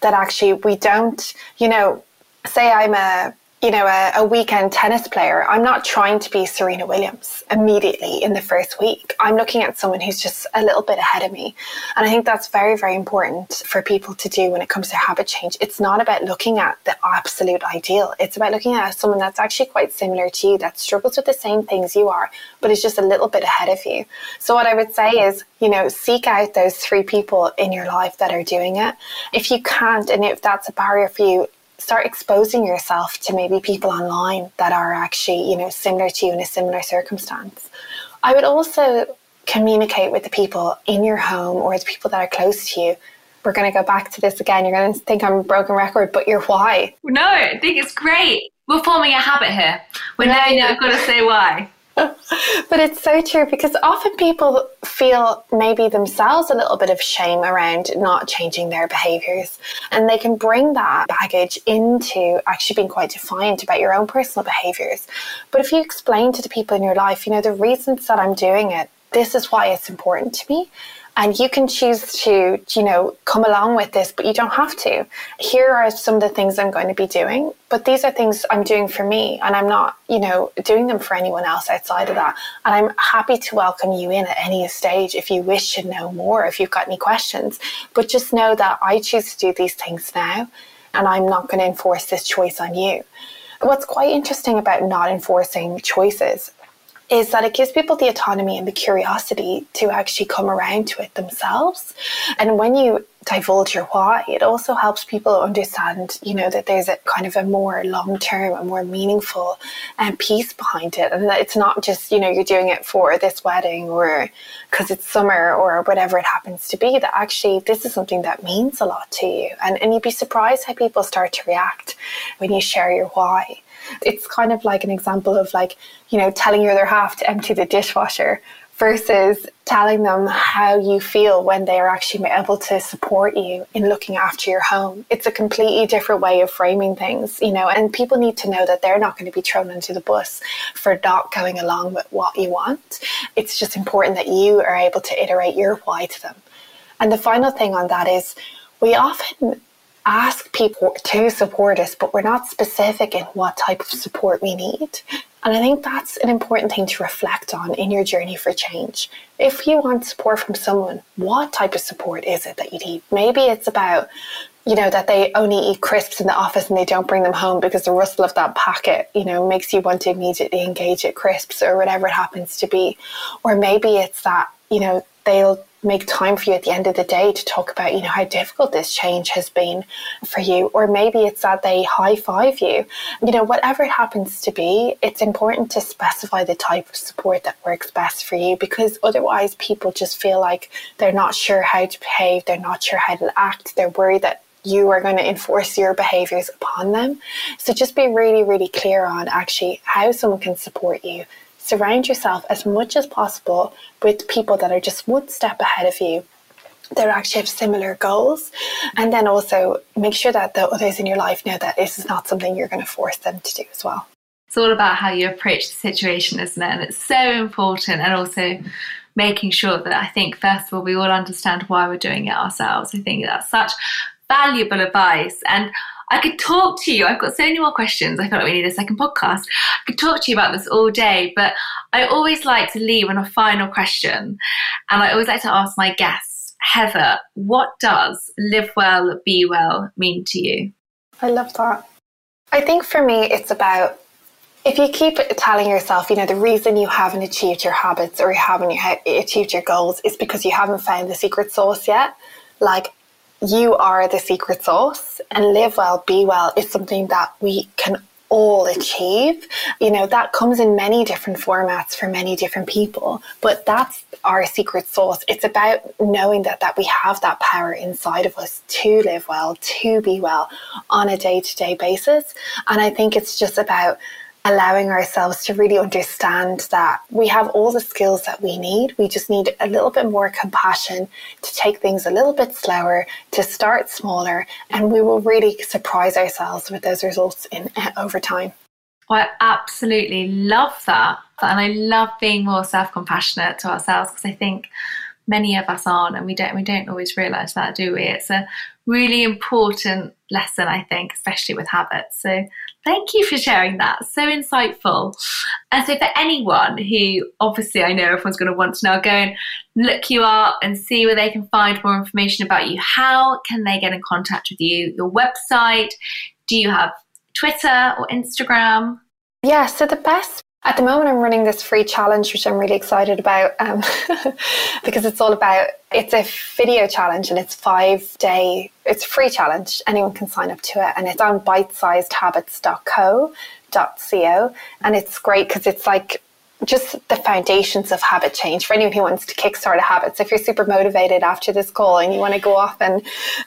that actually we don't, you know, say I'm a you know, a, a, weekend tennis player, I'm not trying to be Serena Williams immediately in the first week. I'm looking at someone who's just a little bit ahead of me. And I think that's very, very important for people to do when it comes to habit change. It's not about looking at the absolute ideal, it's about looking at someone that's actually quite similar to you, that struggles with the same things you are, but is just a little bit ahead of you. So, what I would say is, you know, seek out those three people in your life that are doing it. If you can't, and if that's a barrier for you, start exposing yourself to maybe people online that are actually, you know, similar to you in a similar circumstance. I would also communicate with the people in your home or the people that are close to you. We're going to go back to this again. You're going to think I'm a broken record, but your why. No, I think it's great. We're forming a habit here. We're now, now got to say why. (laughs) but it's so true because often people feel maybe themselves a little bit of shame around not changing their behaviors. And they can bring that baggage into actually being quite defiant about your own personal behaviors. But if you explain to the people in your life, you know, the reasons that I'm doing it, this is why it's important to me and you can choose to you know come along with this but you don't have to. Here are some of the things i'm going to be doing but these are things i'm doing for me and i'm not you know doing them for anyone else outside of that. And i'm happy to welcome you in at any stage if you wish to know more if you've got any questions. But just know that i choose to do these things now and i'm not going to enforce this choice on you. What's quite interesting about not enforcing choices is that it gives people the autonomy and the curiosity to actually come around to it themselves. And when you divulge your why, it also helps people understand, you know, that there's a kind of a more long term, and more meaningful um, piece behind it. And that it's not just, you know, you're doing it for this wedding or because it's summer or whatever it happens to be, that actually this is something that means a lot to you. And, and you'd be surprised how people start to react when you share your why. It's kind of like an example of like, you know, telling your other half to empty the dishwasher versus telling them how you feel when they are actually able to support you in looking after your home. It's a completely different way of framing things, you know, and people need to know that they're not going to be thrown into the bus for not going along with what you want. It's just important that you are able to iterate your why to them. And the final thing on that is we often ask people to support us, but we're not specific in what type of support we need. And I think that's an important thing to reflect on in your journey for change. If you want support from someone, what type of support is it that you need? Maybe it's about, you know, that they only eat crisps in the office and they don't bring them home because the rustle of that packet, you know, makes you want to immediately engage at crisps or whatever it happens to be. Or maybe it's that, you know, they'll make time for you at the end of the day to talk about, you know, how difficult this change has been for you. Or maybe it's that they high five you. You know, whatever it happens to be, it's important to specify the type of support that works best for you because otherwise people just feel like they're not sure how to behave, they're not sure how to act, they're worried that you are going to enforce your behaviors upon them. So just be really, really clear on actually how someone can support you surround yourself as much as possible with people that are just one step ahead of you that actually have similar goals. And then also make sure that the others in your life know that this is not something you're going to force them to do as well. It's all about how you approach the situation, isn't it? And it's so important. And also making sure that I think, first of all, we all understand why we're doing it ourselves. I think that's such valuable advice. And I could talk to you. I've got so many more questions. I feel like we need a second podcast. I could talk to you about this all day, but I always like to leave on a final question. And I always like to ask my guests, Heather, what does live well, be well mean to you? I love that. I think for me, it's about if you keep telling yourself, you know, the reason you haven't achieved your habits or you haven't achieved your goals is because you haven't found the secret sauce yet. Like, you are the secret sauce and live well, be well is something that we can all achieve. You know, that comes in many different formats for many different people, but that's our secret sauce. It's about knowing that that we have that power inside of us to live well, to be well on a day-to-day basis. And I think it's just about allowing ourselves to really understand that we have all the skills that we need. We just need a little bit more compassion to take things a little bit slower, to start smaller, and we will really surprise ourselves with those results in (laughs) over time. Well, I absolutely love that. And I love being more self-compassionate to ourselves because I think many of us aren't and we don't we don't always realize that do we it's a really important lesson i think especially with habits so Thank you for sharing that. So insightful. And so, for anyone who obviously I know everyone's going to want to now go and look you up and see where they can find more information about you, how can they get in contact with you? Your website? Do you have Twitter or Instagram? Yeah, so the best at the moment, I'm running this free challenge, which I'm really excited about um, (laughs) because it's all about it's a video challenge and it's five day. It's a free challenge. Anyone can sign up to it, and it's on bitesizedhabits.co.co, and it's great because it's like just the foundations of habit change for anyone who wants to kickstart a habit. So if you're super motivated after this call and you want to go off and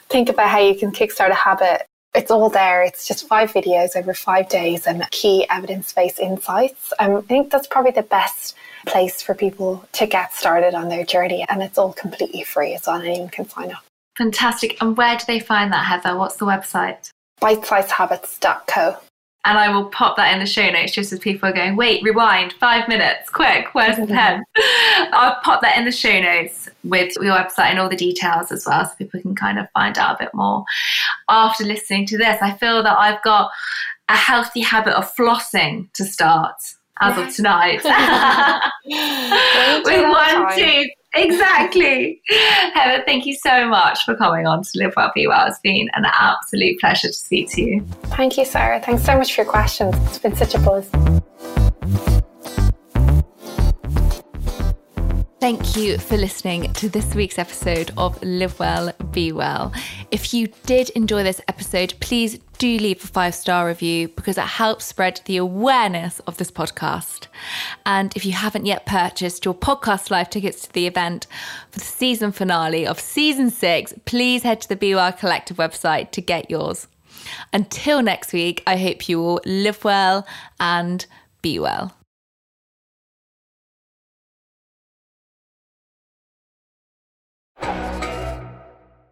think about how you can kickstart a habit, it's all there. It's just five videos over five days and key evidence based insights. Um, I think that's probably the best place for people to get started on their journey. And it's all completely free as well. Anyone can sign up. Fantastic. And where do they find that, Heather? What's the website? bitesizedhabits.co. And I will pop that in the show notes just as people are going, wait, rewind, five minutes, quick, where's the pen? (laughs) I'll pop that in the show notes with your website and all the details as well so people can kind of find out a bit more. After listening to this, I feel that I've got a healthy habit of flossing to start as of tonight. (laughs) (laughs) with one tooth exactly. Heather, thank you so much for coming on to Live Well Be Well. It's been an absolute pleasure to speak to you. Thank you, Sarah. Thanks so much for your questions. It's been such a buzz. Thank you for listening to this week's episode of Live Well, Be Well. If you did enjoy this episode, please do leave a five star review because it helps spread the awareness of this podcast. And if you haven't yet purchased your podcast live tickets to the event for the season finale of season six, please head to the Be Well Collective website to get yours. Until next week, I hope you all live well and be well.